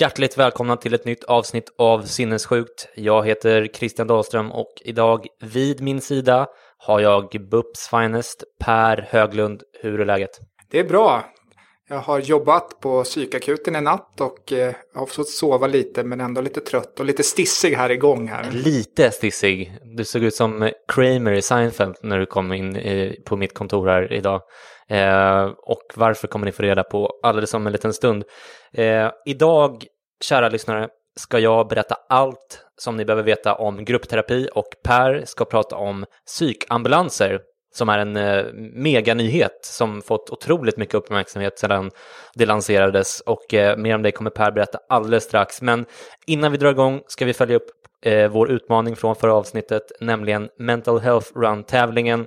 hjärtligt välkomna till ett nytt avsnitt av Sinnessjukt. Jag heter Christian Dahlström och idag vid min sida har jag BUPs finest Per Höglund. Hur är läget? Det är bra. Jag har jobbat på psykakuten i natt och eh, har fått sova lite men ändå lite trött och lite stissig här igång här. Lite stissig. Du såg ut som Kramer i Seinfeld när du kom in eh, på mitt kontor här idag. Eh, och varför kommer ni få reda på alldeles om en liten stund. Eh, idag, kära lyssnare, ska jag berätta allt som ni behöver veta om gruppterapi och Per ska prata om psykambulanser som är en eh, meganyhet som fått otroligt mycket uppmärksamhet sedan det lanserades och eh, mer om det kommer Per berätta alldeles strax. Men innan vi drar igång ska vi följa upp eh, vår utmaning från förra avsnittet, nämligen Mental Health Run-tävlingen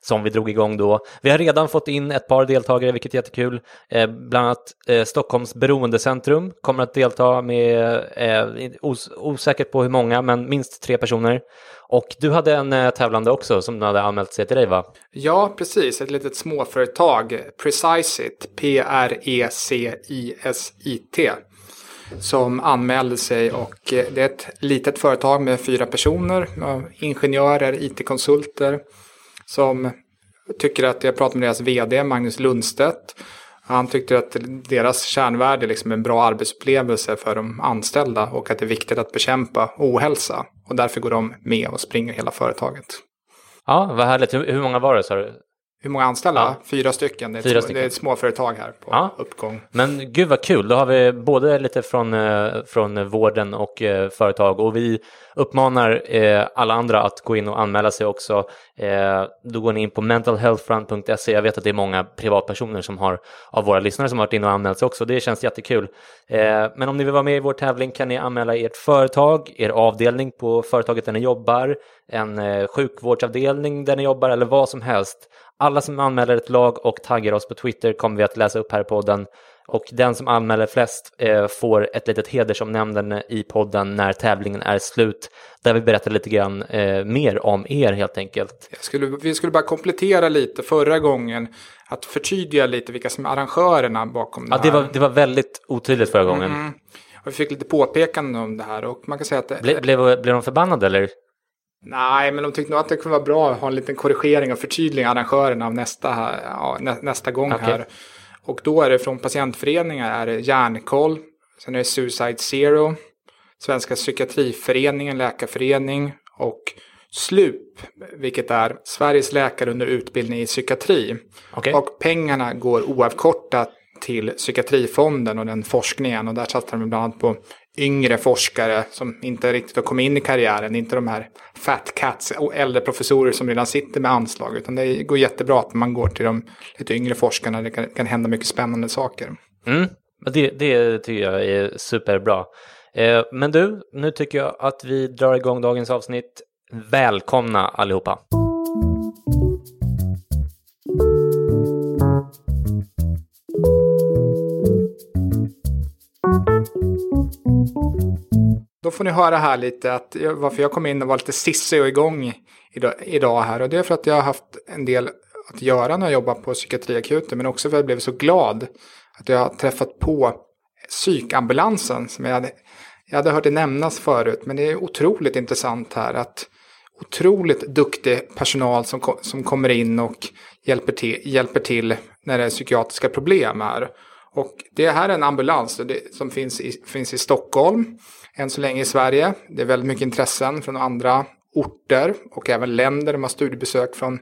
som vi drog igång då. Vi har redan fått in ett par deltagare, vilket är jättekul. Eh, bland annat eh, Stockholms beroendecentrum kommer att delta med, eh, os osäkert på hur många, men minst tre personer. Och du hade en eh, tävlande också som du hade anmält sig till dig va? Ja, precis. Ett litet småföretag, PreciseIt, P-R-E-C-I-S-I-T som anmälde sig och eh, det är ett litet företag med fyra personer, eh, ingenjörer, IT-konsulter som tycker att jag pratade med deras vd Magnus Lundstedt. Han tyckte att deras kärnvärde liksom är en bra arbetsupplevelse för de anställda och att det är viktigt att bekämpa ohälsa. Och därför går de med och springer hela företaget. Ja, vad härligt. Hur, många var det sa du? Hur många anställda? Ja. Fyra stycken. Det är, Fyra ett, stycken. det är ett småföretag här på ja. uppgång. Men gud vad kul, då har vi både lite från, eh, från vården och eh, företag och vi uppmanar eh, alla andra att gå in och anmäla sig också. Då går ni in på mentalhealthfront.se. Jag vet att det är många privatpersoner som har av våra lyssnare som har varit inne och anmält sig också. Det känns jättekul. Men om ni vill vara med i vår tävling kan ni anmäla ert företag, er avdelning på företaget där ni jobbar, en sjukvårdsavdelning där ni jobbar eller vad som helst. Alla som anmäler ett lag och taggar oss på Twitter kommer vi att läsa upp här i podden. Och den som anmäler flest eh, får ett litet hedersomnämnande i podden när tävlingen är slut. Där vi berättar lite grann eh, mer om er helt enkelt. Skulle, vi skulle bara komplettera lite förra gången. Att förtydliga lite vilka som är arrangörerna bakom det här. Det var, det var väldigt otydligt förra gången. Mm. Och vi fick lite påpekanden om det här. Och man kan säga att Ble, blev, blev de förbannade eller? Nej, men de tyckte nog att det kunde vara bra att ha en liten korrigering och förtydliga arrangörerna av nästa, ja, nä, nästa gång okay. här. Och då är det från patientföreningar är det Hjärnkoll, sen är det Suicide Zero, Svenska Psykiatriföreningen, Läkarförening och SLUP, vilket är Sveriges läkare under utbildning i psykiatri. Okay. Och pengarna går oavkortat till psykiatrifonden och den forskningen och där satsar de bland annat på yngre forskare som inte riktigt har kommit in i karriären. Inte de här fat cats och äldre professorer som redan sitter med anslag. Utan det går jättebra att man går till de lite yngre forskarna. Det kan, kan hända mycket spännande saker. Mm. Det, det tycker jag är superbra. Eh, men du, nu tycker jag att vi drar igång dagens avsnitt. Välkomna allihopa! Då får ni höra här lite att varför jag kom in och var lite sissig och igång idag, här. Och det är för att jag har haft en del att göra när jag jobbar på psykiatriakuten. Men också för att jag blev så glad att jag har träffat på psykambulansen. Som jag hade, jag hade hört det nämnas förut. Men det är otroligt intressant här att otroligt duktig personal som, som kommer in och hjälper till, hjälper till när det är psykiatriska problem här. Och det här är en ambulans som finns i, finns i Stockholm, än så länge i Sverige. Det är väldigt mycket intressen från andra orter och även länder. De har studiebesök från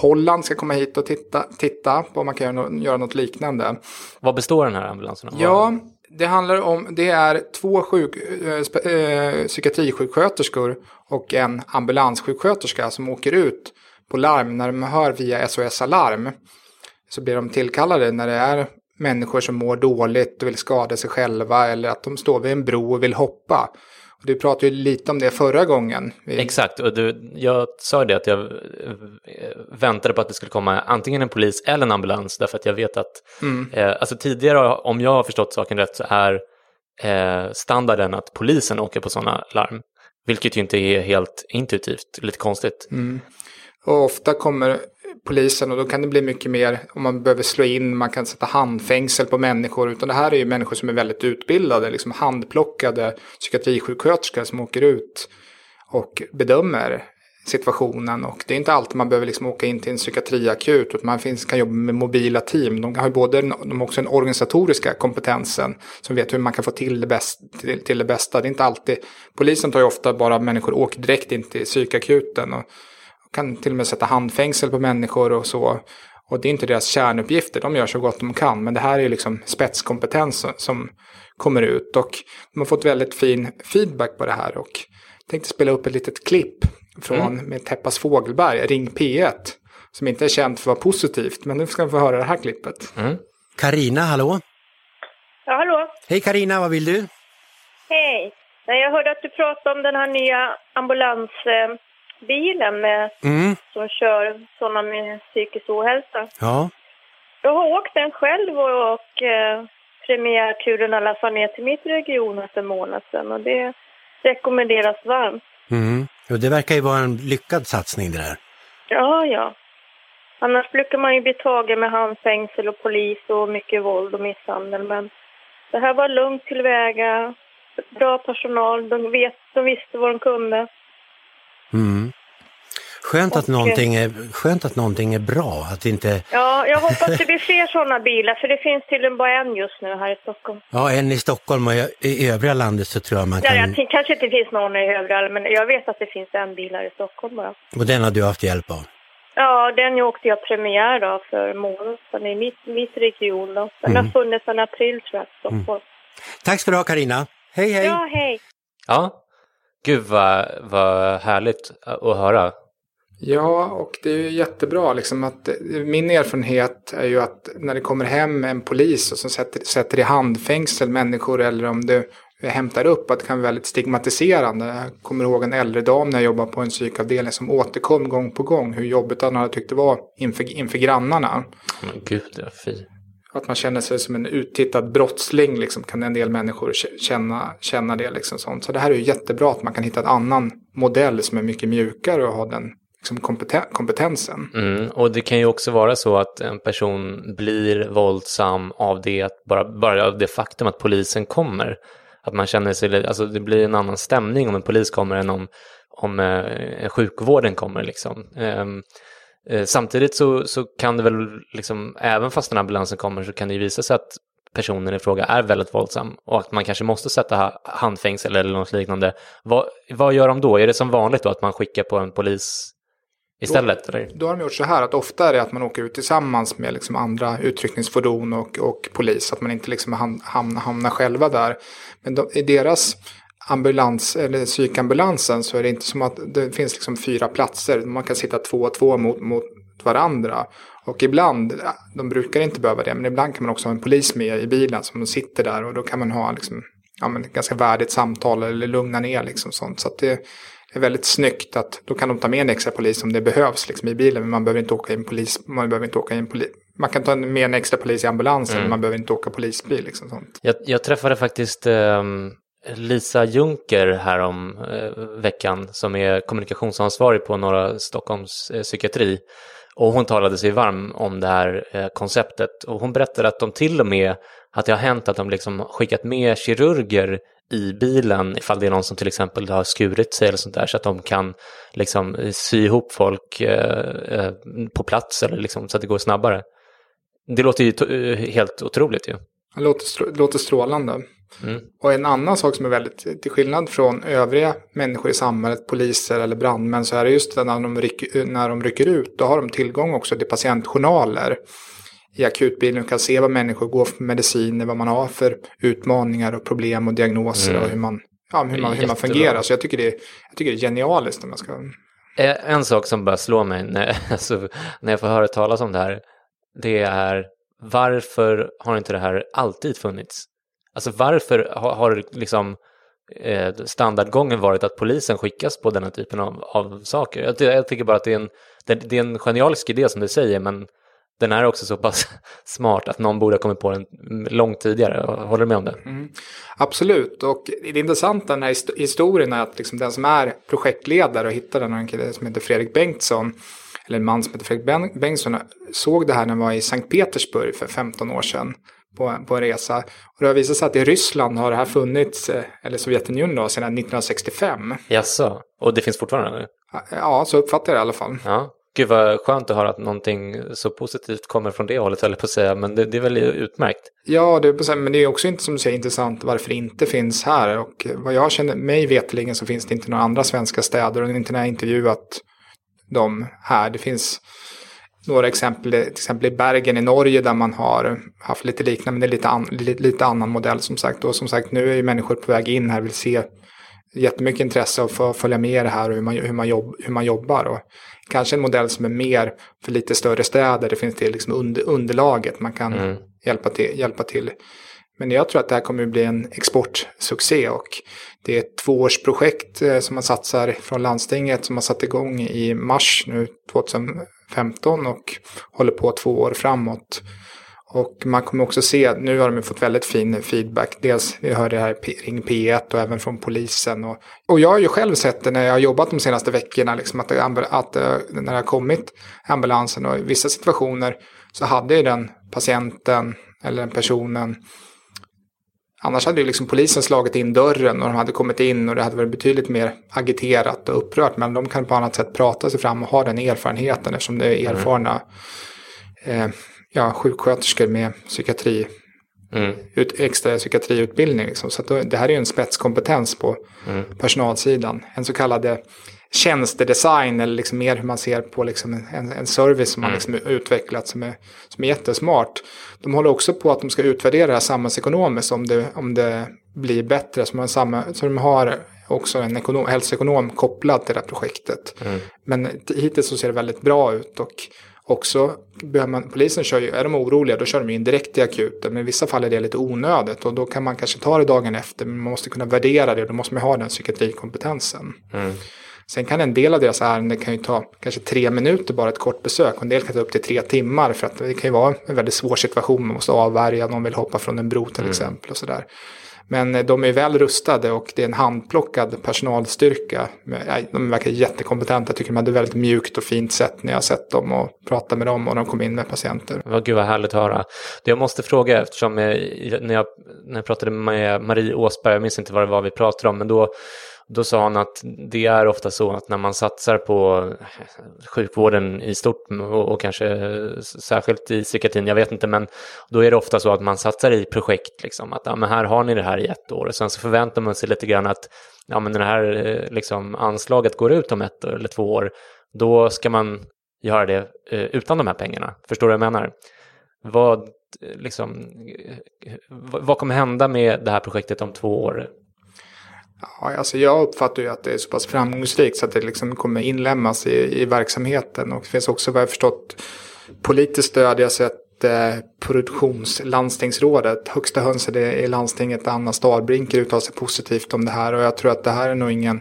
Holland ska komma hit och titta, titta på om man kan göra något liknande. Vad består den här ambulansen av? Ja, det handlar om, det är två sjuk, äh, psykiatrisjuksköterskor och en ambulanssjuksköterska som åker ut på larm när de hör via SOS Alarm. Så blir de tillkallade när det är människor som mår dåligt och vill skada sig själva eller att de står vid en bro och vill hoppa. Du pratade ju lite om det förra gången. Exakt, och du, jag sa det att jag eh, väntade på att det skulle komma antingen en polis eller en ambulans därför att jag vet att, mm. eh, alltså tidigare om jag har förstått saken rätt så är eh, standarden att polisen åker på sådana larm. Vilket ju inte är helt intuitivt, lite konstigt. Mm. Och ofta kommer polisen och då kan det bli mycket mer om man behöver slå in, man kan sätta handfängsel på människor. Utan det här är ju människor som är väldigt utbildade, liksom handplockade psykiatrisjuksköterskor som åker ut och bedömer situationen. Och det är inte alltid man behöver liksom åka in till en psykiatriakut. Utan man finns, kan jobba med mobila team. De har både de har också den organisatoriska kompetensen. Som vet hur man kan få till det, bäst, till, till det bästa. Det är inte alltid, polisen tar ju ofta bara människor åker direkt in till psykakuten. Och kan till och med sätta handfängsel på människor och så. Och det är inte deras kärnuppgifter, de gör så gott de kan. Men det här är liksom spetskompetens som kommer ut. Och de har fått väldigt fin feedback på det här. Och jag tänkte spela upp ett litet klipp från mm. med Teppas Fågelberg, Ring P1. Som inte är känt för att vara positivt, men nu ska vi få höra det här klippet. Karina, mm. hallå? Ja, hallå? Hej Karina, vad vill du? Hej. Jag hörde att du pratade om den här nya ambulans eh, bilen med, mm. som kör sådana med psykisk ohälsa. Ja. Jag har åkt den själv och, och eh, premiärturen lade ner till mitt region för en månad sedan och det rekommenderas varmt. Mm. Och det verkar ju vara en lyckad satsning det där. Ja, ja. Annars brukar man ju bli tagen med handfängsel och polis och mycket våld och misshandel. Men det här var lugnt tillväga, bra personal, de, vet, de visste vad de kunde. Mm. Skönt att, någonting är, skönt att någonting är bra, att inte... Ja, jag hoppas det blir fler sådana bilar, för det finns tydligen bara en just nu här i Stockholm. Ja, en i Stockholm och i övriga landet så tror jag man kan... Ja, jag kanske inte finns någon i övriga, men jag vet att det finns en bil här i Stockholm bara. Och den har du haft hjälp av? Ja, den åkte jag premiär då för månaden sedan i mitt, mitt region då. Den mm. har funnits sedan april tror jag, Stockholm. Mm. Tack ska du ha Karina. Hej, hej! Ja, hej! Ja, Gud vad, vad härligt att höra. Ja, och det är ju jättebra. Liksom att, min erfarenhet är ju att när det kommer hem en polis och som sätter, sätter i handfängsel människor eller om du hämtar upp att det kan vara väldigt stigmatiserande. Jag kommer ihåg en äldre dam när jag jobbade på en psykavdelning som återkom gång på gång hur jobbigt han hade tyckt det var inför, inför grannarna. Men gud, det är fint. Att man känner sig som en uttittad brottsling liksom, kan en del människor känna, känna det. Liksom, sånt. Så det här är ju jättebra att man kan hitta en annan modell som är mycket mjukare och ha den liksom, kompeten kompetensen. Mm, och det kan ju också vara så att en person blir våldsam av det, bara, bara av det faktum att polisen kommer. Att man känner sig, alltså det blir en annan stämning om en polis kommer än om, om eh, sjukvården kommer. Liksom. Um, Eh, samtidigt så, så kan det väl, liksom, även fast den ambulansen kommer så kan det ju visa sig att personen i fråga är väldigt våldsam och att man kanske måste sätta handfängsel eller något liknande. Vad, vad gör de då? Är det som vanligt då att man skickar på en polis istället? Då, då har de gjort så här att ofta är det att man åker ut tillsammans med liksom andra utryckningsfordon och, och polis. Att man inte liksom hamnar, hamnar själva där. Men de, i deras ambulans eller psykambulansen så är det inte som att det finns liksom fyra platser. Man kan sitta två och två mot, mot varandra. Och ibland, de brukar inte behöva det, men ibland kan man också ha en polis med i bilen som sitter där och då kan man ha liksom, ja, men ganska värdigt samtal eller lugna ner liksom sånt. Så det är väldigt snyggt att då kan de ta med en extra polis om det behövs liksom i bilen, men man behöver inte åka i en polis, man behöver inte åka i en polis. Man kan ta med en extra polis i ambulansen, mm. men man behöver inte åka polisbil. Liksom sånt. Jag, jag träffade faktiskt um Lisa Junker här om eh, veckan som är kommunikationsansvarig på Norra Stockholms eh, psykiatri. Och hon talade sig varm om det här eh, konceptet och hon berättade att de till och med att det har hänt att de liksom skickat med kirurger i bilen ifall det är någon som till exempel har skurit sig eller sånt där så att de kan liksom sy ihop folk på plats eller liksom så att det går snabbare. Det låter ju helt otroligt ju. Det låter, låter strålande. Mm. Och en annan sak som är väldigt, till skillnad från övriga människor i samhället, poliser eller brandmän, så är det just när de, rycker, när de rycker ut, då har de tillgång också till patientjournaler i akutbilen och kan se vad människor går för mediciner, vad man har för utmaningar och problem och diagnoser mm. och hur man, ja, hur man, hur man fungerar. Så jag tycker, det, jag tycker det är genialiskt. Om man ska... Eh, en sak som bara slår mig när, alltså, när jag får höra talas om det här, det är varför har inte det här alltid funnits? Alltså varför har, har liksom eh, standardgången varit att polisen skickas på den här typen av, av saker? Jag, jag, tycker bara att det är, en, det, det, är en genialisk idé som du säger, men den är också så pass smart att någon borde ha kommit på den långt tidigare. Håller du med om det? Mm. Absolut, och det intressanta den här historien är att liksom den som är projektledare och hittar den, en kille som heter Fredrik Bengtsson, eller en man som heter Fredrik Bengtsson, såg det här när han var i Sankt Petersburg för 15 år sedan på, på en resa. Och det har visat sig att i Ryssland har det här funnits, eh, eller Sovjetunionen då, sedan 1965. Jaså, och det finns fortfarande? Ja, så uppfattar jag det i alla fall. Ja. Gud vad skönt att höra att någonting så positivt kommer från det hållet, eller på att säga, men det, det är väl utmärkt. Ja, det men det är också inte som du säger intressant varför det inte finns här. Och vad jag känner, mig veteligen så finns det inte några andra svenska städer och inte när jag intervjuat dem här. Det finns några exempel, till exempel i Bergen i Norge där man har haft lite liknande, men det är lite, an, lite, lite annan modell som sagt. Och som sagt, nu är ju människor på väg in här och vill se jättemycket intresse av att följa med i det här och hur man, hur man, jobb, hur man jobbar. Och kanske en modell som är mer för lite större städer. Det finns det liksom under, underlaget man kan mm. hjälpa, till, hjälpa till. Men jag tror att det här kommer att bli en exportsuccé och det är ett tvåårsprojekt eh, som man satsar från landstinget som har satt igång i mars nu 2015 och håller på två år framåt. Och man kommer också se, nu har de fått väldigt fin feedback. Dels, vi hörde det här Ring P1 och även från polisen. Och, och jag har ju själv sett det när jag har jobbat de senaste veckorna, liksom att, det, att eh, när det har kommit ambulansen och i vissa situationer så hade ju den patienten eller den personen Annars hade ju liksom polisen slagit in dörren och de hade kommit in och det hade varit betydligt mer agiterat och upprört. Men de kan på annat sätt prata sig fram och ha den erfarenheten eftersom det är mm. erfarna mm. eh, ja, sjuksköterskor med psykiatri, mm. ut, extra psykiatriutbildning. Liksom. Så det här är ju en spetskompetens på mm. personalsidan. En så kallad tjänstedesign eller liksom mer hur man ser på liksom en, en service som man mm. liksom utvecklat som är, som är jättesmart. De håller också på att de ska utvärdera det här samhällsekonomiskt om det, om det blir bättre. Så, man samma, så de har också en ekonom, hälsoekonom kopplad till det här projektet. Mm. Men hittills så ser det väldigt bra ut och också, man, polisen kör ju, är de oroliga då kör de in direkt till akuten. Men i vissa fall är det lite onödigt och då kan man kanske ta det dagen efter. Men man måste kunna värdera det och då måste man ha den psykiatrikompetensen. Mm. Sen kan en del av deras ärenden kan ju ta kanske tre minuter bara ett kort besök. Och en del kan ta upp till tre timmar för att det kan ju vara en väldigt svår situation. Man måste avvärja, någon vill hoppa från en bro till mm. exempel och sådär. Men eh, de är väl rustade och det är en handplockad personalstyrka. De verkar jättekompetenta. Jag tycker de hade väldigt mjukt och fint sätt när jag sett dem och pratat med dem och de kom in med patienter. Vad gud vad härligt att höra. Det jag måste fråga eftersom jag, när, jag, när jag pratade med Marie Åsberg, jag minns inte vad det var vi pratade om, men då då sa han att det är ofta så att när man satsar på sjukvården i stort och, kanske särskilt i psykiatrin, jag vet inte, men då är det ofta så att man satsar i projekt, liksom, att ja, men här har ni det här i ett år och sen så förväntar man sig lite grann att ja, men det här eh, liksom, anslaget går ut om ett eller två år, då ska man göra det eh, utan de här pengarna. Förstår du vad jag menar? Vad, liksom, eh, vad kommer hända med det här projektet om två år? Ja, alltså jag uppfattar ju att det är så pass framgångsrikt så att det liksom kommer inlämnas i, i verksamheten. Och det finns också vad jag förstått politiskt stöd. Jag har sett eh, produktionslandstingsrådet, högsta hönset i landstinget, Anna Starbrinker uttalar sig positivt om det här. Och jag tror att det här är nog ingen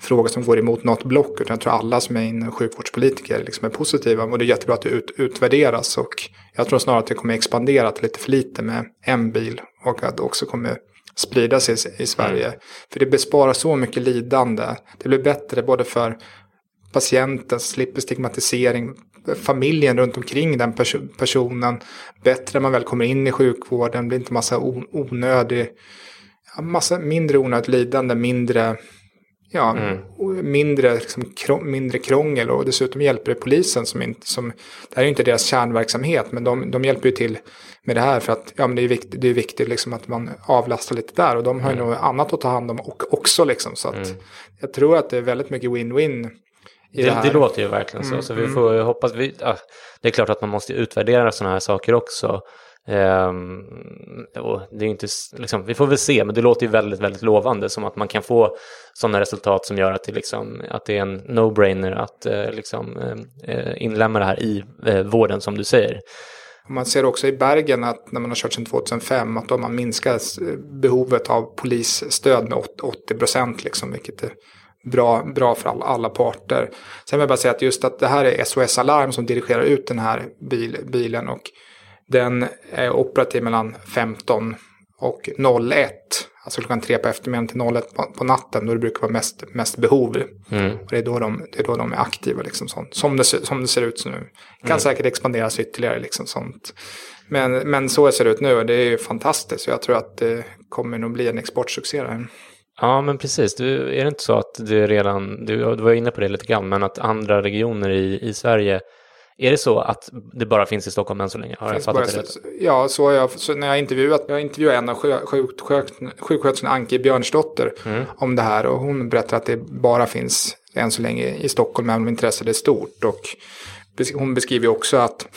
fråga som går emot något block. Utan jag tror alla som är inne sjukvårdspolitiker liksom är positiva. Och det är jättebra att det ut, utvärderas. Och jag tror snarare att det kommer expandera till lite för lite med en bil. Och att det också kommer sprida sig i, i Sverige. Mm. För det besparar så mycket lidande. Det blir bättre både för patienten, slipper stigmatisering, familjen runt omkring den perso personen. Bättre när man väl kommer in i sjukvården, blir inte massa onödig, massa mindre onödigt lidande, mindre ja, mm. mindre, liksom, krång, mindre krångel och dessutom hjälper det polisen som inte, som, det här är ju inte deras kärnverksamhet, men de, de hjälper ju till med det här för att ja, men det är viktigt, det är viktigt liksom att man avlastar lite där och de har ju mm. något annat att ta hand om och, också liksom så att mm. jag tror att det är väldigt mycket win-win det, det, det, låter ju verkligen så, mm, så vi mm. får hoppas, vi, ja, det är klart att man måste utvärdera sådana här saker också. Um, det är inte, liksom, vi får väl se, men det låter ju väldigt, väldigt lovande som att man kan få sådana resultat som gör att det, liksom, att det är en no-brainer att uh, liksom, uh, inlämna det här i uh, vården som du säger. Man ser också i Bergen att när man har kört sedan 2005 att då man minskar eh, behovet av polisstöd med 80 procent, liksom, vilket är bra, bra för alla, alla parter. Sen vill jag bara säga att just att det här är SOS Alarm som dirigerar ut den här bil, bilen och den är operativ mellan 15 och 01. Alltså klockan 3 på eftermiddagen till 01 på, på natten då det brukar vara mest, mest behov. Mm. Och det är, då de, det är då de är aktiva liksom sånt. Som det, som det ser ut nu. Kan mm. säkert expanderas ytterligare liksom sånt. Men, men så ser det ut nu och det är ju fantastiskt. Jag tror att det kommer nog bli en exportsuccé där. Ja, men precis. Du, är det inte så att det redan, du, du var inne på det lite grann, men att andra regioner i, i Sverige är det så att det bara finns i Stockholm än så länge? Har jag fattat det rätt? Ja, så har jag, så när jag intervjuat, jag intervjuade en av sjuksköterskorna, Anki Björnsdotter, mm. om det här och hon berättar att det bara finns än så länge i Stockholm, även om intresset är stort. Och hon beskriver också att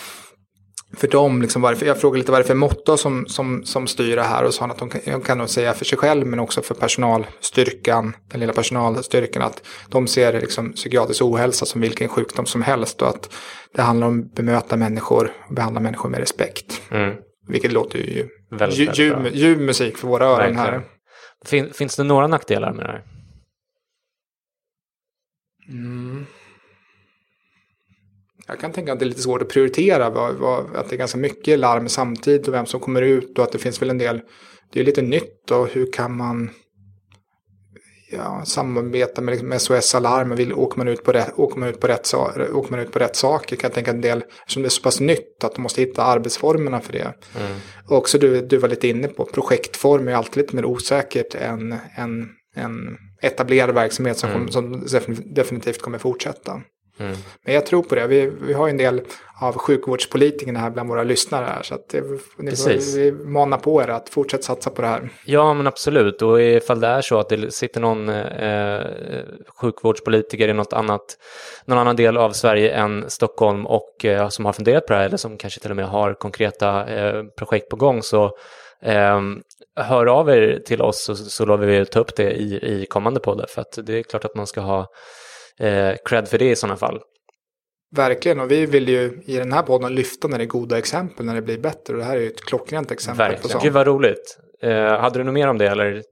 för dem, liksom varför, jag frågade lite vad det är för motto som, som, som styr det här och sa att de kan, de kan nog säga för sig själv men också för personalstyrkan, den lilla personalstyrkan, att de ser liksom psykiatrisk ohälsa som vilken sjukdom som helst och att det handlar om att bemöta människor och behandla människor med respekt. Mm. Vilket låter ju väldigt, ljuv, ljuv musik för våra öron här. Fin, finns det några nackdelar med det här? Mm. Jag kan tänka att det är lite svårt att prioritera. Vad, vad, att det är ganska mycket larm samtidigt och vem som kommer ut och att det finns väl en del. Det är lite nytt och hur kan man ja, samarbeta med, med SOS Alarm? Vill, åker, man ut på rätt, åker, man ut på rätt, åker man ut på rätt saker? Kan jag tänka en del, eftersom det är så pass nytt, att de måste hitta arbetsformerna för det. Mm. Och också du, du var lite inne på, projektform är alltid lite mer osäkert än en, en etablerad verksamhet som, mm. som definitivt kommer fortsätta. Mm. Men jag tror på det. Vi, vi har en del av sjukvårdspolitikerna här bland våra lyssnare här. Så att ni vi manar på er att fortsätta satsa på det här. Ja, men absolut. Och ifall det är så att det sitter någon eh, sjukvårdspolitiker i något annat, någon annan del av Sverige än Stockholm och eh, som har funderat på det här eller som kanske till och med har konkreta eh, projekt på gång så eh, hör av er till oss så, så lovar vi att ta upp det i, i kommande poddar. För att det är klart att man ska ha eh, cred för det i sådana fall. Verkligen, och vi vill ju i den här podden lyfta när det är goda exempel, när det blir bättre. Och det här är ju ett klockrent exempel Verkligen. på sånt. Gud vad roligt. Eh, hade du något mer om det eller?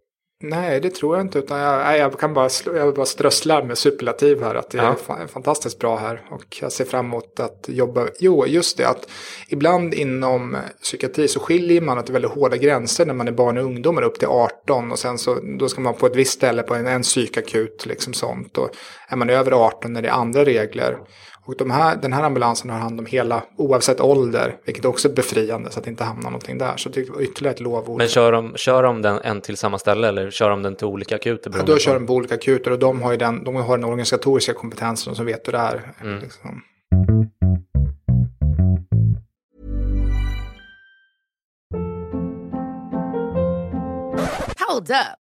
Nej, det tror jag inte. Utan jag, jag kan bara, jag bara strössla med superlativ här. Att det ja. är fantastiskt bra här. Och jag ser fram emot att jobba. Jo, just det. Att ibland inom psykiatri så skiljer man att är väldigt hårda gränser när man är barn och ungdomar upp till 18. Och sen så då ska man på ett visst ställe på en, en psykakut. Liksom sånt. Och är man över 18 är det andra regler. Och de här, den här ambulansen har hand om hela, oavsett ålder, vilket också är befriande så att det inte hamnar någonting där. Så det var ytterligare ett lovord. Men kör de, kör de den en till samma ställe eller kör de den till olika akuter? Ja, då kör de på olika akuter och de har ju den, de har den organisatoriska kompetensen som vet hur det är. Mm. Liksom. Hold up.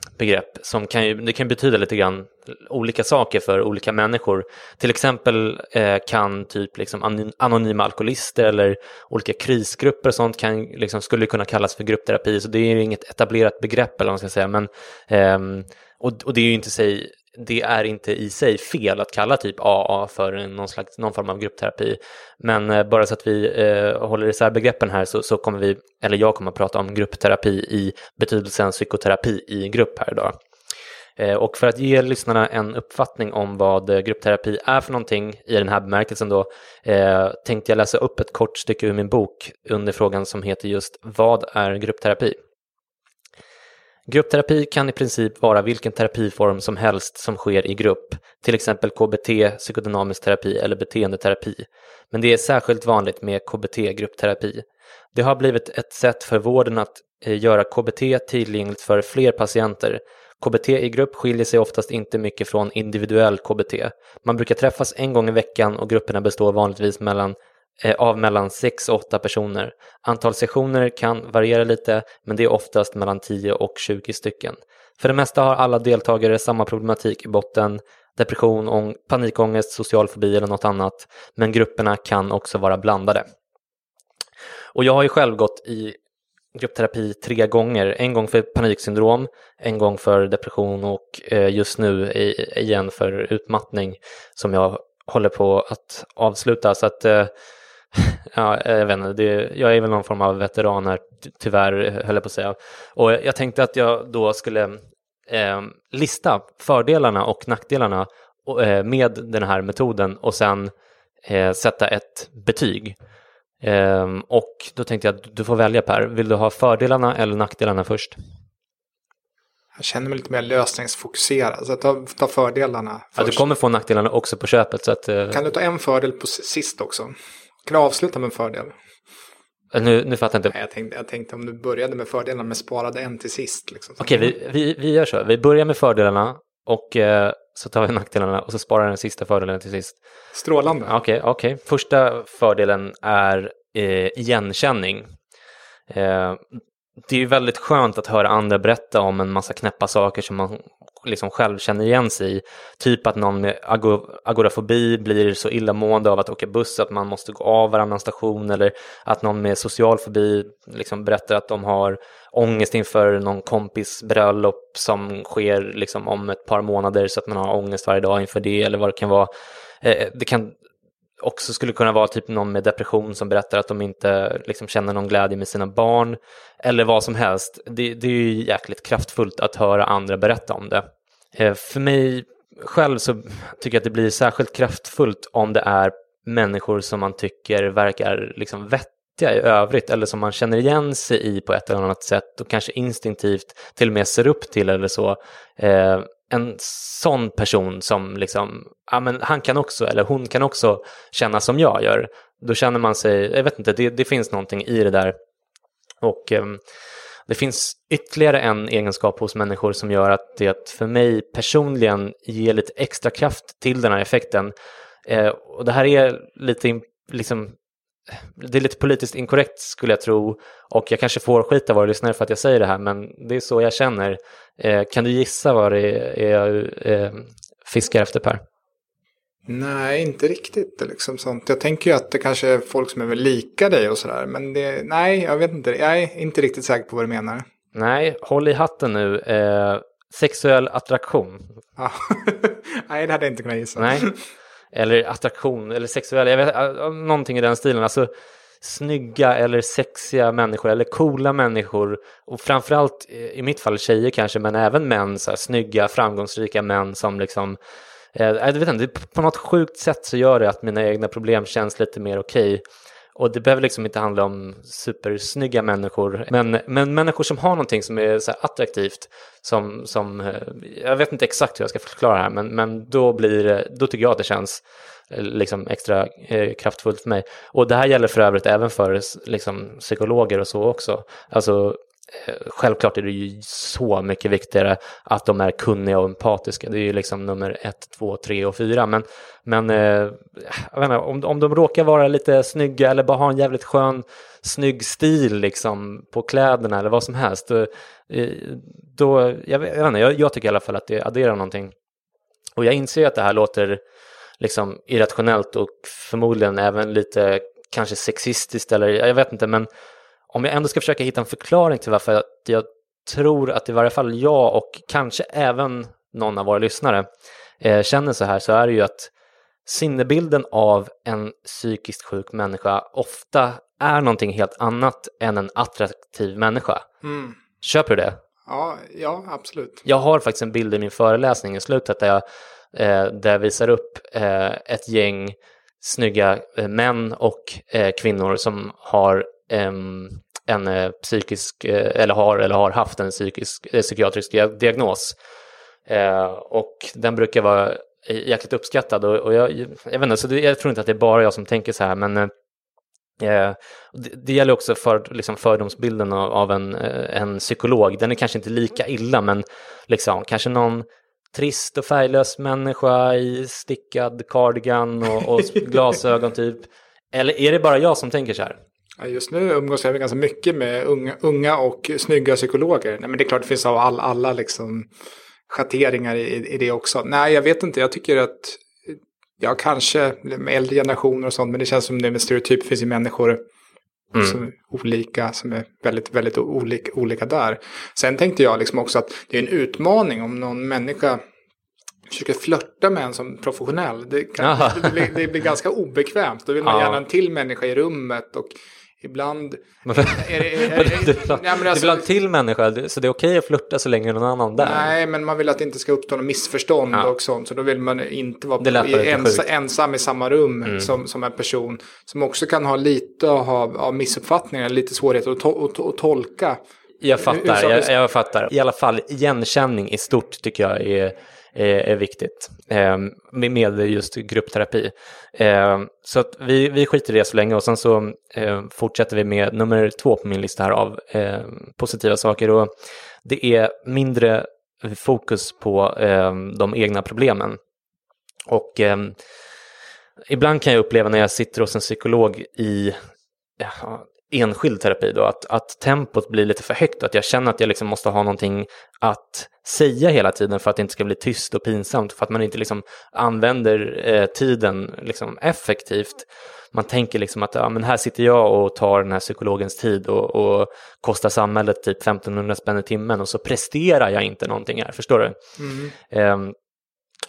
begrepp som kan, ju, det kan betyda lite grann olika saker för olika människor. Till exempel eh, kan typ liksom anonyma alkoholister eller olika krisgrupper och sånt kan, liksom, skulle kunna kallas för gruppterapi, så det är inget etablerat begrepp eller vad man ska säga. Men, eh, och, och det är ju inte sig det är inte i sig fel att kalla typ AA för någon, slags, någon form av gruppterapi. Men eh, bara så att vi eh, håller isär begreppen här så, så, kommer vi, eller jag kommer att prata om gruppterapi i betydelsen psykoterapi i grupp här idag. Eh, och för att ge lyssnarna en uppfattning om vad eh, gruppterapi är för någonting i den här bemärkelsen då eh, tänkte jag läsa upp ett kort stycke ur min bok under frågan som heter just Vad är gruppterapi? Gruppterapi kan i princip vara vilken terapiform som helst som sker i grupp, till exempel KBT, psykodynamisk terapi eller beteendeterapi. Men det är särskilt vanligt med KBT-gruppterapi. Det har blivit ett sätt för vården att eh, göra KBT tillgängligt för fler patienter. KBT i grupp skiljer sig oftast inte mycket från individuell KBT. Man brukar träffas en gång i veckan och grupperna består vanligtvis mellan Eh, av mellan 6 och 8 personer. Antal sessioner kan variera lite, men det är oftast mellan 10 och 20 stycken. För det mesta har alla deltagare samma problematik i botten, depression, panikångest, social fobi eller något annat, men grupperna kan också vara blandade. Och jag har ju själv gått i gruppterapi tre gånger, en gång för paniksyndrom, en gång för depression och eh, just nu igen för utmattning som jag håller på att avsluta. Så att eh, ja, jag vet inte, det, jag är väl någon form av veteran här, tyvärr höll jag på att säga. Och jag tänkte att jag då skulle eh, lista fördelarna och nackdelarna eh, med den här metoden och sen eh, sätta ett betyg. Ehm, och då tänkte jag att du får välja Per, vill du ha fördelarna eller nackdelarna först? Jag känner mig lite mer lösningsfokuserad, så ta, ta fördelarna först. Ja, du kommer få nackdelarna också på köpet. Så att, eh, kan du ta en fördel på sist också? Kan du avsluta med en fördel? Nu, nu fattar jag inte. Nej, jag, tänkte, jag tänkte om du började med fördelarna men sparade en till sist. Liksom. Okej, vi, vi, vi gör så. Vi börjar med fördelarna och eh, så tar vi nackdelarna och så sparar den sista fördelen till sist. Strålande. Okej, okay, okej. Okay. Första fördelen är eh, igenkänning. Eh, det är ju väldigt skönt att höra andra berätta om en massa knäppa saker som man liksom själv känner igen sig i. Typ att någon med agorafobi blir så illamående av att åka buss att man måste gå av varannan station eller att någon med social fobi liksom berättar att de har ångest inför någon kompis bröllop som sker liksom om ett par månader så att man har ångest varje dag inför det eller vad det kan vara. Eh, det kan också skulle kunna vara typ någon med depression som berättar att de inte liksom, känner någon glädje med sina barn eller vad som helst. Det, det är ju jäkligt kraftfullt att höra andra berätta om det. Eh, för mig själv så tycker jag att det blir särskilt kraftfullt om det är människor som man tycker verkar liksom vettiga i övrigt eller som man känner igen sig i på ett eller annat sätt och kanske instinktivt till och med ser upp till eller så. Eh, en sån person som liksom, ja men han kan också, eller hon kan också känna som jag gör. Då känner man sig, jag vet inte, det, det finns någonting i det där. Och eh, det finns ytterligare en egenskap hos människor som gör att det för mig personligen ger lite extra kraft till den här effekten. Eh, och det här är lite liksom, det är lite politiskt inkorrekt skulle jag tro och jag kanske får skit av våra lyssnare för att jag säger det här men det är så jag känner. Eh, kan du gissa vad det är jag eh, fiskar efter Per? Nej, inte riktigt liksom sånt. Jag tänker ju att det kanske är folk som är väl lika dig och sådär. Men det, nej, jag vet inte. Jag är inte riktigt säker på vad du menar. Nej, håll i hatten nu. Eh, sexuell attraktion. nej, det hade jag inte kunnat gissa. Nej. Eller attraktion, eller sexuell, jag vet, äh, någonting i den stilen. Alltså snygga eller sexiga människor eller coola människor och framförallt eh, i mitt fall tjejer kanske men även män, så här, snygga framgångsrika män som liksom Eh, äh, jag vet inte, på något sjukt sätt så gör det att mina egna problem känns lite mer okej. Okay. Och det behöver liksom inte handla om supersnygga människor, men, men människor som har någonting som är så attraktivt, som, som, eh, jag vet inte exakt hur jag ska förklara det här, men, men då, blir, eh, då tycker jag att det känns eh, liksom extra eh, kraftfullt för mig. Och det här gäller för övrigt även för liksom, psykologer och så också. Alltså Eh, självklart är det ju så mycket viktigare att de är kunniga och empatiska. Det är ju liksom nummer ett, två, tre och fyra. Men, men eh, inte, om, om de råkar vara lite snygga eller bara ha en jävligt skön, snygg stil liksom på kläderna eller vad som helst. Då, då jag, jag, inte, jag, jag tycker i alla fall att det adderar någonting. Och jag inser att det här låter liksom irrationellt och förmodligen även lite kanske sexistiskt eller jag vet inte men om jag ändå ska försöka hitta en förklaring till varför jag tror att i varje fall jag och kanske även någon av våra lyssnare eh, känner så här så är det ju att sinnebilden av en psykiskt sjuk människa ofta är någonting helt annat än en attraktiv människa. Mm. Köper du det? Ja, ja, absolut. Jag har faktiskt en bild i min föreläsning i slutet där jag, eh, där jag visar upp eh, ett gäng snygga eh, män och eh, kvinnor som har en eh, psykisk, eh, eller har eller har haft en psykisk, eh, psykiatrisk diagnos. Och den brukar vara jäkligt uppskattad och, jag, jag vet inte, så det, jag tror inte att det är bara jag som tänker så här, men det, det, gäller också för liksom fördomsbilden av, av en, en psykolog. Den är kanske inte lika illa, men liksom, kanske någon trist och färglös människa i stickad cardigan och, och glasögon typ. Eller är det bara jag som tänker så här? Just nu umgås jag ganska mycket med unga, unga och snygga psykologer. Nej, men det är klart det finns av all, alla liksom schatteringar i, i det också. Nej, jag vet inte. Jag tycker att ja, kanske med äldre generationer och sånt, men det känns som det med stereotyp finns ju människor mm. som olika, som är väldigt, väldigt olika, olika där. Sen tänkte jag liksom också att det är en utmaning om någon människa försöker flörta med en som professionell. Det, kan, det, blir, det blir ganska obekvämt. Då vill man ja. gärna en till människa i rummet. Och Ibland... du vill en till människa, så det är okej att flirta så länge någon annan där? Nej, men man vill att det inte ska uppstå något missförstånd ja. och sånt. Så då vill man inte vara ens, ensam i samma rum mm. som, som en person som också kan ha lite av, av missuppfattningar, lite svårigheter att, to, att, att tolka. Jag fattar, jag, jag fattar. I alla fall igenkänning i stort tycker jag är Eh, är viktigt eh, med just gruppterapi. Eh, så att vi, vi skiter i det så länge och sen så fortsätter vi med nummer två på min lista här av positiva saker. Och det är mindre fokus på de egna problemen. Och ibland kan jag uppleva när jag sitter hos en psykolog i enskild terapi då, att, att tempot blir lite för högt, att jag känner att jag liksom måste ha någonting att säga hela tiden för att det inte ska bli tyst och pinsamt, för att man inte liksom använder eh, tiden liksom effektivt. Man tänker liksom att ja, men här sitter jag och tar den här psykologens tid och, och kostar samhället typ 1500 spänn i timmen och så presterar jag inte någonting här, förstår du? Mm. Eh,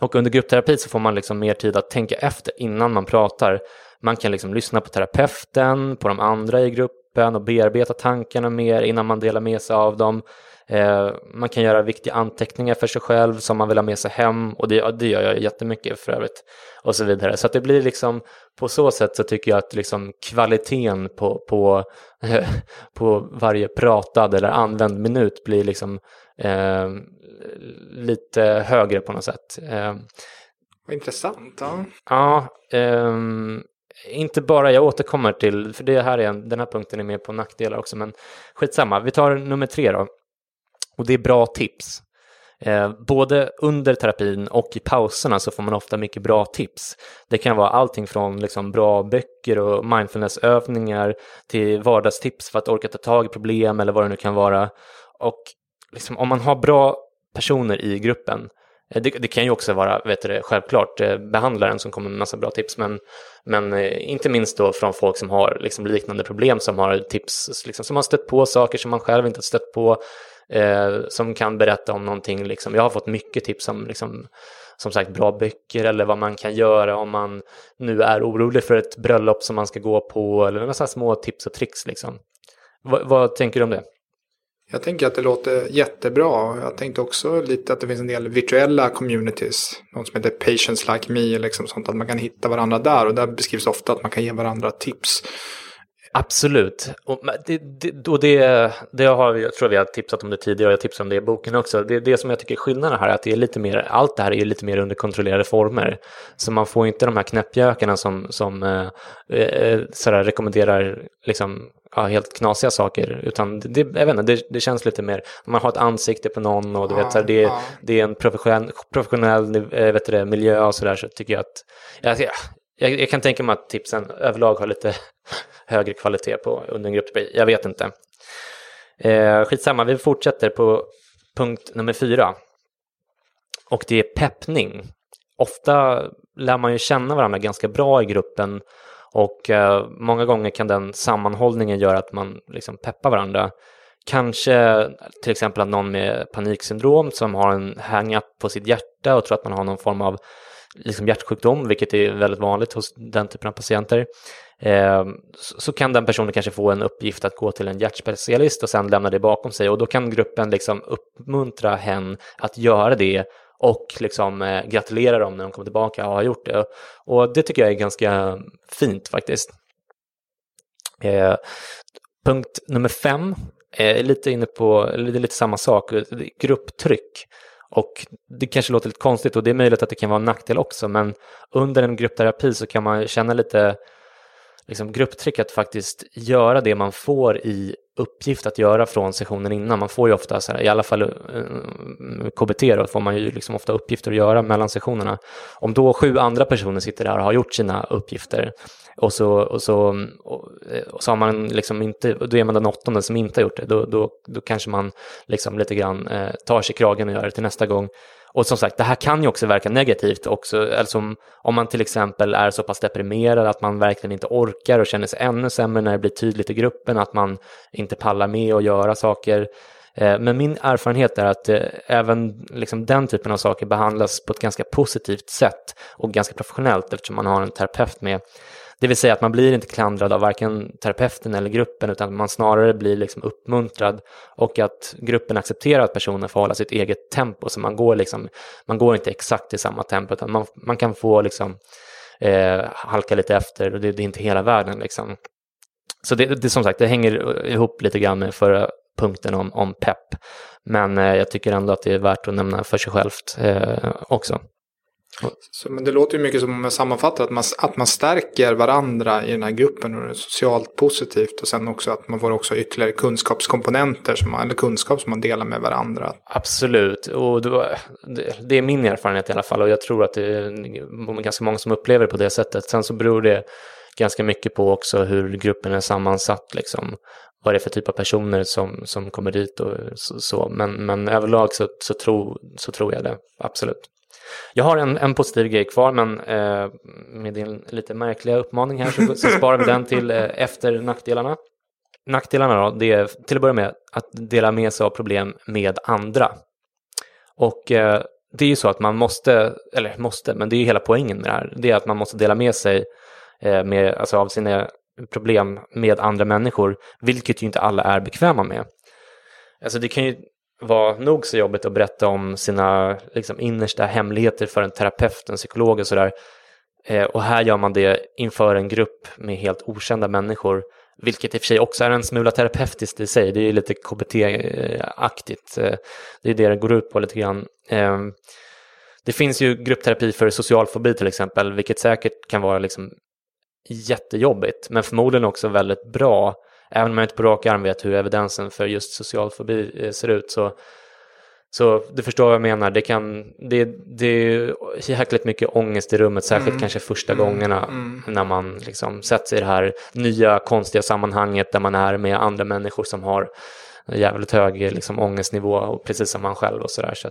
och under gruppterapi så får man liksom mer tid att tänka efter innan man pratar. Man kan liksom lyssna på terapeuten, på de andra i gruppen och bearbeta tankarna mer innan man delar med sig av dem. Eh, man kan göra viktiga anteckningar för sig själv som man vill ha med sig hem och det, det gör jag jättemycket för övrigt. Och så vidare. Så att det blir liksom, på så sätt så tycker jag att liksom kvaliteten på, på, på varje pratad eller använd minut blir liksom eh, lite högre på något sätt. Eh, intressant. Ja, ja eh, inte bara, jag återkommer till, för det här är en, den här punkten är med på nackdelar också, men skitsamma. Vi tar nummer tre då. Och det är bra tips. Eh, både under terapin och i pauserna så får man ofta mycket bra tips. Det kan vara allting från liksom bra böcker och mindfulnessövningar till vardagstips för att orka ta tag i problem eller vad det nu kan vara. Och liksom, om man har bra personer i gruppen Eh, det, det, kan ju också vara, vet du, självklart, eh, behandlaren som kommer med massa bra tips, men, men eh, inte minst då från folk som har liksom liknande problem, som har tips, liksom, som har stött på saker som man själv inte har stött på, eh, som kan berätta om någonting. Liksom. Jag har fått mycket tips om liksom, som sagt bra böcker eller vad man kan göra om man nu är orolig för ett bröllop som man ska gå på eller några små tips och tricks. Liksom. V vad tänker du om det? Jag tänker att det låter jättebra. Jag tänkte också lite att det finns en del virtuella communities. Något som heter Patients Like Me, liksom sånt att man kan hitta varandra där. Och där beskrivs ofta att man kan ge varandra tips. Absolut. Och det, det, och det, det har vi, jag tror vi har tipsat om det tidigare och jag tipsade om det i boken också. Det, det som jag tycker är skillnaden här är att det är lite mer, allt det här är lite mer under kontrollerade former. Så man får inte de här knäppjökarna som, som eh, eh sådär rekommenderar liksom, ja, helt knasiga saker. Utan det, jag vet inte, det, känns lite mer, man har ett ansikte på någon och du vet, såhär, det, det är en professionell, professionell eh, vet du, miljö och sådär så tycker jag att jag, jag, jag, kan tänka mig att tipsen överlag har lite högre kvalitet på under en gruppterapi. Jag vet inte. Eh, skitsamma, vi fortsätter på punkt nummer fyra. Och det är peppning. Ofta lär man ju känna varandra ganska bra i gruppen och eh, många gånger kan den sammanhållningen göra att man liksom peppar varandra. Kanske till exempel att någon med paniksyndrom som har en hang-up på sitt hjärta och tror att man har någon form av liksom hjärtsjukdom, vilket är väldigt vanligt hos den typen av patienter, Ehm, så kan den personen kanske få en uppgift att gå till en hjärtspecialist och sen lämna det bakom sig och då kan gruppen liksom uppmuntra hen att göra det och liksom eh, gratulera dem när de kommer tillbaka och har gjort det. Och det tycker jag är ganska fint faktiskt. Eh, punkt nummer fem eh, är lite inne på, det är lite samma sak, eh, grupptryck. Och det kanske låter lite konstigt och det är möjligt att det kan vara en nackdel också, men under en gruppterapi så kan man känna lite liksom, grupptryck att faktiskt göra det man får i uppgift att göra från sessionen innan. Man får ju ofta, så här, i alla fall eh, eh, KBT, då får man ju liksom ofta uppgifter att göra mellan sessionerna. Om då sju andra personer sitter där och har gjort sina uppgifter och så, och så, och, eh, och så har man liksom inte, då är man den åttonde som inte har gjort det, då, då, då kanske man liksom lite grann eh, tar sig kragen och gör det till nästa gång. Och som sagt, det här kan ju också verka negativt också, alltså om, om man till exempel är så pass deprimerad att man verkligen inte orkar och känner sig ännu sämre när det blir tydligt i gruppen att man inte pallar med att göra saker. Eh, men min erfarenhet är att eh, även liksom den typen av saker behandlas på ett ganska positivt sätt och ganska professionellt eftersom man har en terapeut med. Det vill säga att man blir inte klandrad av varken terapeuten eller gruppen utan man snarare blir liksom uppmuntrad och att gruppen accepterar att personen får hålla sitt eget tempo så man går, liksom, man går inte exakt i samma tempo utan man, man kan få liksom, eh, halka lite efter och det, det, är inte hela världen. Liksom. Så det, det, som sagt, det hänger ihop lite grann med förra punkten om, om pepp. Men eh, jag tycker ändå att det är värt att nämna för sig självt eh, också. Så, men det låter ju mycket som om jag sammanfattar att man, att man stärker varandra i den här gruppen och det är socialt positivt och sen också att man får också ytterligare kunskapskomponenter som man, eller kunskap som man delar med varandra. Absolut, och det, det är min erfarenhet i alla fall och jag tror att det är ganska många som upplever det på det sättet. Sen så beror det ganska mycket på också hur gruppen är sammansatt, liksom. vad det är för typ av personer som, som kommer dit och så. Men, men överlag så, så, tro, så tror jag det, absolut. Jag har en, en positiv grej kvar, men eh, med din lite märkliga uppmaning här så, så sparar vi den till eh, efter nackdelarna. Nackdelarna då, det är till att börja med att dela med sig av problem med andra. Och eh, det är ju så att man måste, eller måste, men det är ju hela poängen med det här, det är att man måste dela med sig eh, med, alltså av sina problem med andra människor, vilket ju inte alla är bekväma med. Alltså det kan ju var nog så jobbigt att berätta om sina liksom, innersta hemligheter för en terapeut, en psykolog och sådär. Eh, och här gör man det inför en grupp med helt okända människor, vilket i och för sig också är en smula terapeutiskt i sig. Det är lite KBT-aktigt. Eh, det är det det går ut på lite grann. Eh, det finns ju gruppterapi för social fobi till exempel, vilket säkert kan vara liksom jättejobbigt, men förmodligen också väldigt bra även om jag inte på rak arm vet hur evidensen för just social fobi eh, ser ut så, så du förstår vad jag menar, det, kan, det, det är jäkligt mycket ångest i rummet, särskilt mm. kanske första mm. gångerna mm. när man liksom sätter sig i det här nya konstiga sammanhanget där man är med andra människor som har jävligt hög liksom, ångestnivå, precis som man själv och sådär. Så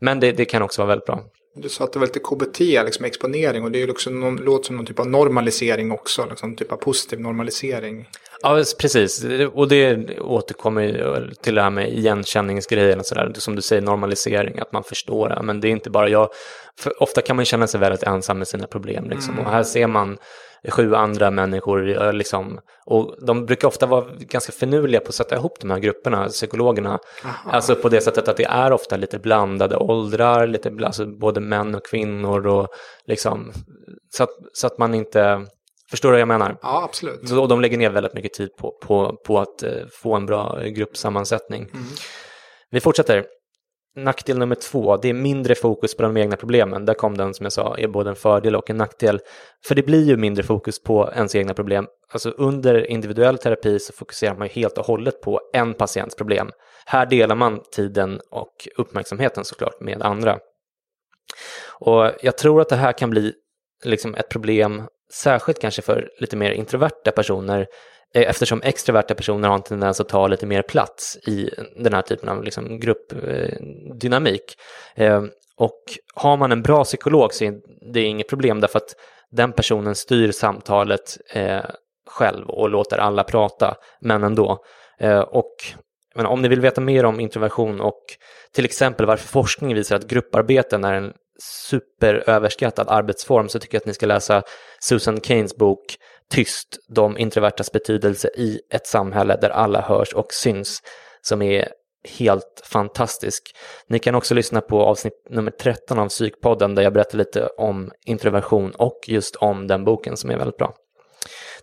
men det, det kan också vara väldigt bra. Du sa att det var lite KBT, liksom exponering, och det är ju också någon, låter som någon typ av normalisering också, liksom, typ av positiv normalisering. Ja, precis. Och det återkommer till det här med igenkänningsgrejen och sådär. Som du säger, normalisering, att man förstår det. Men det är inte bara jag. För ofta kan man känna sig väldigt ensam med sina problem. Liksom. Mm. Och här ser man sju andra människor. Liksom, och de brukar ofta vara ganska finurliga på att sätta ihop de här grupperna, psykologerna. Aha. Alltså på det sättet att det är ofta lite blandade åldrar, lite, alltså både män och kvinnor. Och liksom, så, att, så att man inte Förstår du vad jag menar? Ja, absolut. Så de lägger ner väldigt mycket tid på, på, på att eh, få en bra gruppsammansättning. Mm. Vi fortsätter. Nackdel nummer två, det är mindre fokus på de egna problemen. Där kom den som jag sa, är både en fördel och en nackdel. För det blir ju mindre fokus på ens egna problem. Alltså under individuell terapi så fokuserar man ju helt och hållet på en patients problem. Här delar man tiden och uppmärksamheten såklart med andra. Och jag tror att det här kan bli liksom ett problem särskilt kanske för lite mer introverta personer eh, eftersom extroverta personer har en tendens att ta lite mer plats i den här typen av liksom gruppdynamik. Eh, eh, och har man en bra psykolog så är det inget problem därför att den personen styr samtalet själv och låter alla prata, men ändå. Och men om ni vill veta mer om introversion och till exempel varför forskning visar att grupparbeten är en superöverskattad arbetsform så tycker jag att ni ska läsa Susan Keynes bok Tyst, de introvertas betydelse i ett samhälle där alla hörs och syns, som är helt fantastisk. Ni kan också lyssna på avsnitt nummer 13 av Psykpodden där jag berättar lite om introversion och just om den boken som är väldigt bra.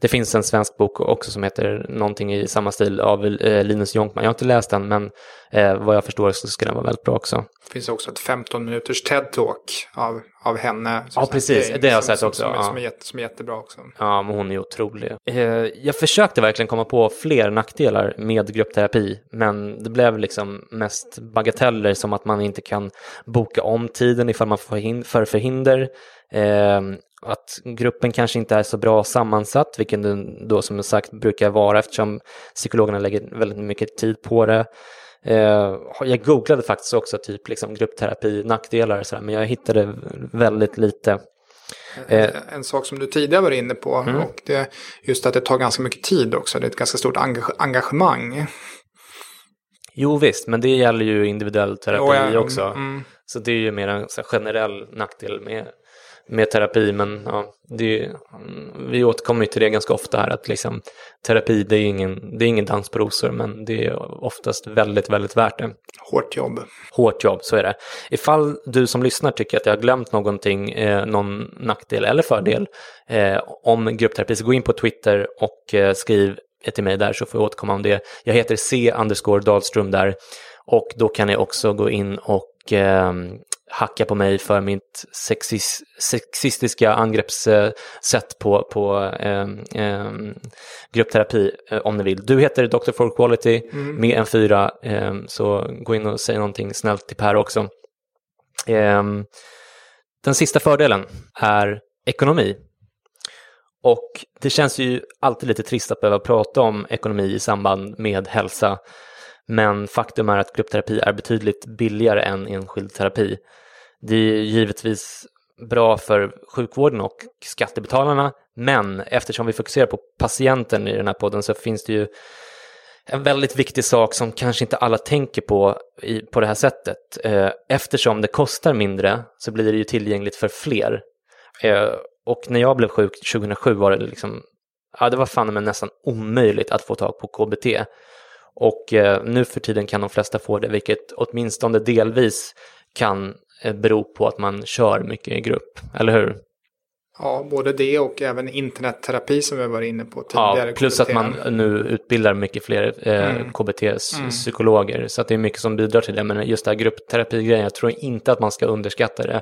Det finns en svensk bok också som heter någonting i samma stil av eh, Linus Jonkman. Jag har inte läst den, men eh, vad jag förstår så ska den vara väldigt bra också. Det finns också ett 15 minuters TED-talk av, av henne. Ja, precis. Det har jag sett också. Som, ja. som, är jätte, som är jättebra också. Ja, men hon är otrolig. Eh, jag försökte verkligen komma på fler nackdelar med gruppterapi, men det blev liksom mest bagateller som att man inte kan boka om tiden ifall man får förhinder. Eh, att gruppen kanske inte är så bra sammansatt, vilket den då som sagt brukar vara eftersom psykologerna lägger väldigt mycket tid på det. Eh, jag googlade faktiskt också typ liksom gruppterapi, nackdelar och sådär, men jag hittade väldigt lite. Eh, en sak som du tidigare var inne på, mm. och det är just att det tar ganska mycket tid också, det är ett ganska stort engagemang. Jo visst, men det gäller ju individuell terapi oh, ja, också. Mm. Så det är ju mer en generell nackdel med med terapi, men ja, det, vi återkommer till det ganska ofta här, att liksom, terapi det är, ingen, det är ingen dans på rosor, men det är oftast väldigt, väldigt värt det. Hårt jobb. Hårt jobb, så är det. Ifall du som lyssnar tycker att jag har glömt någonting, eh, någon nackdel eller fördel eh, om gruppterapi, så gå in på Twitter och eh, skriv till mig där så får jag återkomma om det. Jag heter C. Dahlström där och då kan ni också gå in och eh, hacka på mig för mitt sexis, sexistiska angreppssätt på, på eh, eh, gruppterapi eh, om ni vill. Du heter Dr. for Quality mm. med en fyra, ehm, så gå in och säg någonting snällt till Per också. Den sista fördelen är ekonomi. Och det känns ju alltid lite trist att behöva prata om ekonomi i samband med hälsa. Men faktum är att gruppterapi är betydligt billigare än enskild terapi. Det är givetvis bra för sjukvården och skattebetalarna, men eftersom vi fokuserar på patienten i den här podden så finns det ju en väldigt viktig sak som kanske inte alla tänker på i, på det här sättet. Eh, eftersom det kostar mindre så blir det ju tillgängligt för fler. Eh, och när jag blev sjuk 2007 var det liksom, ja det var fan men nästan omöjligt att få tag på KBT. Och eh, nu för tiden kan de flesta få det, vilket åtminstone delvis kan Eh, beror på att man kör mycket i grupp, eller hur? Ja, både det och även internetterapi som vi var inne på tidigare. Ja, plus att man nu utbildar mycket fler eh, mm. KBT-psykologer. Mm. Så att det är mycket som bidrar till det. Men just det här gruppterapi-grejen, jag tror inte att man ska underskatta det.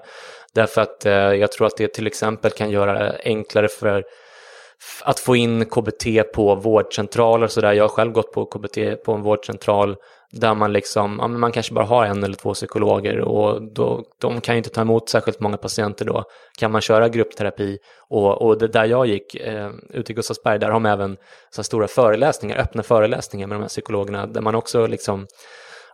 Därför att eh, jag tror att det till exempel kan göra det enklare för att få in KBT på vårdcentraler och sådär. Jag har själv gått på KBT på en vårdcentral där man liksom, ja, man kanske bara har en eller två psykologer och då, de kan ju inte ta emot särskilt många patienter då. Kan man köra gruppterapi och, och det där jag gick, eh, ute i Gustavsberg, där har man även så stora föreläsningar, öppna föreläsningar med de här psykologerna där man också liksom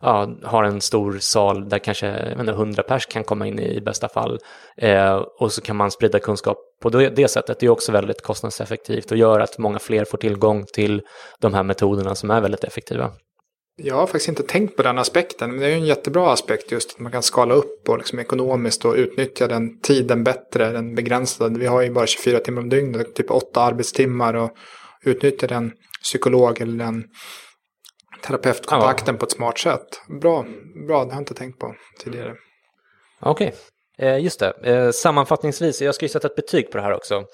ja, har en stor sal där kanske inte, 100 pers kan komma in i bästa fall. Eh, och så kan man sprida kunskap på det, det sättet. Det är också väldigt kostnadseffektivt och gör att många fler får tillgång till de här metoderna som är väldigt effektiva. Jag har faktiskt inte tänkt på den aspekten, men det är ju en jättebra aspekt just att man kan skala upp och liksom ekonomiskt och utnyttja den tiden bättre, den begränsade. Vi har ju bara 24 timmar om dygnet, typ 8 arbetstimmar och utnyttja den psykolog eller den terapeutkontakten ja. på ett smart sätt. Bra, bra, det har jag inte tänkt på tidigare. Okej, okay. eh, just det. Eh, sammanfattningsvis, jag ska ju sätta ett betyg på det här också.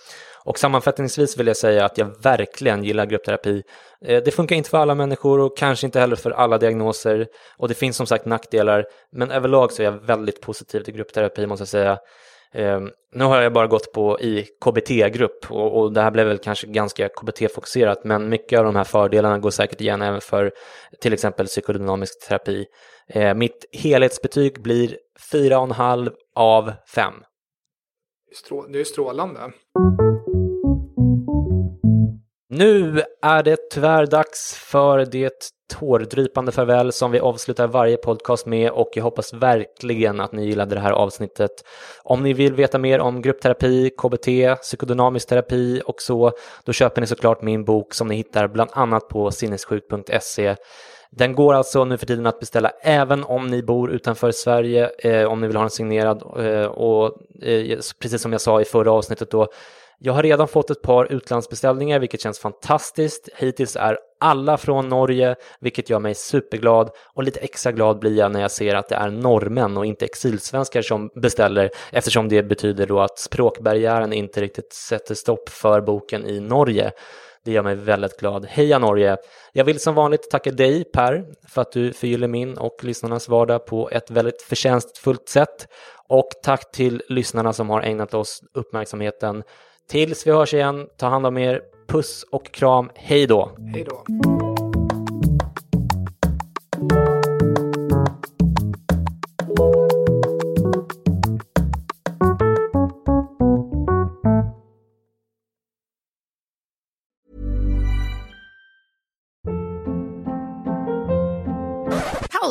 Och sammanfattningsvis vill jag säga att jag verkligen gillar gruppterapi. Eh, det funkar inte för alla människor och kanske inte heller för alla diagnoser. Och det finns som sagt nackdelar, men överlag så är jag väldigt positiv till gruppterapi måste jag säga. Um, nu har jag bara gått på i KBT-grupp och, och, det här blev väl kanske ganska KBT-fokuserat men mycket av de här fördelarna går säkert igen även för till exempel psykodynamisk terapi. Uh, mitt helhetsbetyg blir 4,5 av 5. Det är strålande. Nu är det tyvärr dags för det tårdrypande farväl som vi avslutar varje podcast med och jag hoppas verkligen att ni gillade det här avsnittet. Om ni vill veta mer om gruppterapi, KBT, psykodynamisk terapi och så, då köper ni såklart min bok som ni hittar bland annat på sinnessjuk.se. Den går alltså nu för tiden att beställa även om ni bor utanför Sverige, eh, om ni vill ha den signerad. Eh, och eh, precis som jag sa i förra avsnittet då, jag har redan fått ett par utlandsbeställningar, vilket känns fantastiskt. Hittills är alla från Norge, vilket gör mig superglad och lite extra glad blir jag när jag ser att det är norrmän och inte exilsvenskar som beställer eftersom det betyder då att språkbarriären inte riktigt sätter stopp för boken i Norge. Det gör mig väldigt glad. Heja Norge! Jag vill som vanligt tacka dig Per för att du förgyller min och lyssnarnas vardag på ett väldigt förtjänstfullt sätt. Och tack till lyssnarna som har ägnat oss uppmärksamheten. Tills vi hörs igen, ta hand om er. Puss och kram. Hej då! Hej då!